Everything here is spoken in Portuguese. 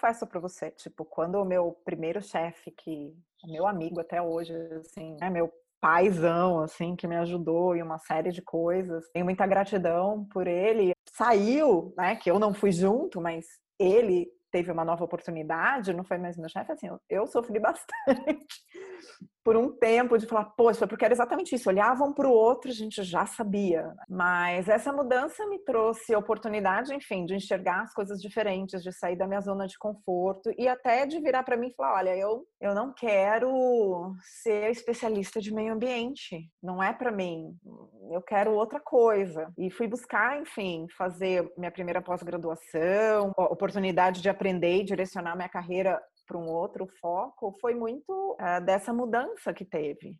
confesso para você, tipo, quando o meu primeiro chefe, que é meu amigo até hoje, assim, é meu paizão, assim, que me ajudou em uma série de coisas. Tenho muita gratidão por ele. Saiu, né, que eu não fui junto, mas ele teve uma nova oportunidade, não foi mais meu chefe, assim, eu sofri bastante por um tempo de falar, poxa, porque era exatamente isso, olhavam para o outro, a gente já sabia. Mas essa mudança me trouxe oportunidade, enfim, de enxergar as coisas diferentes, de sair da minha zona de conforto e até de virar para mim e falar, olha, eu, eu não quero ser especialista de meio ambiente, não é para mim, eu quero outra coisa. E fui buscar, enfim, fazer minha primeira pós-graduação, oportunidade de aprender e direcionar minha carreira para um outro foco foi muito uh, dessa mudança que teve.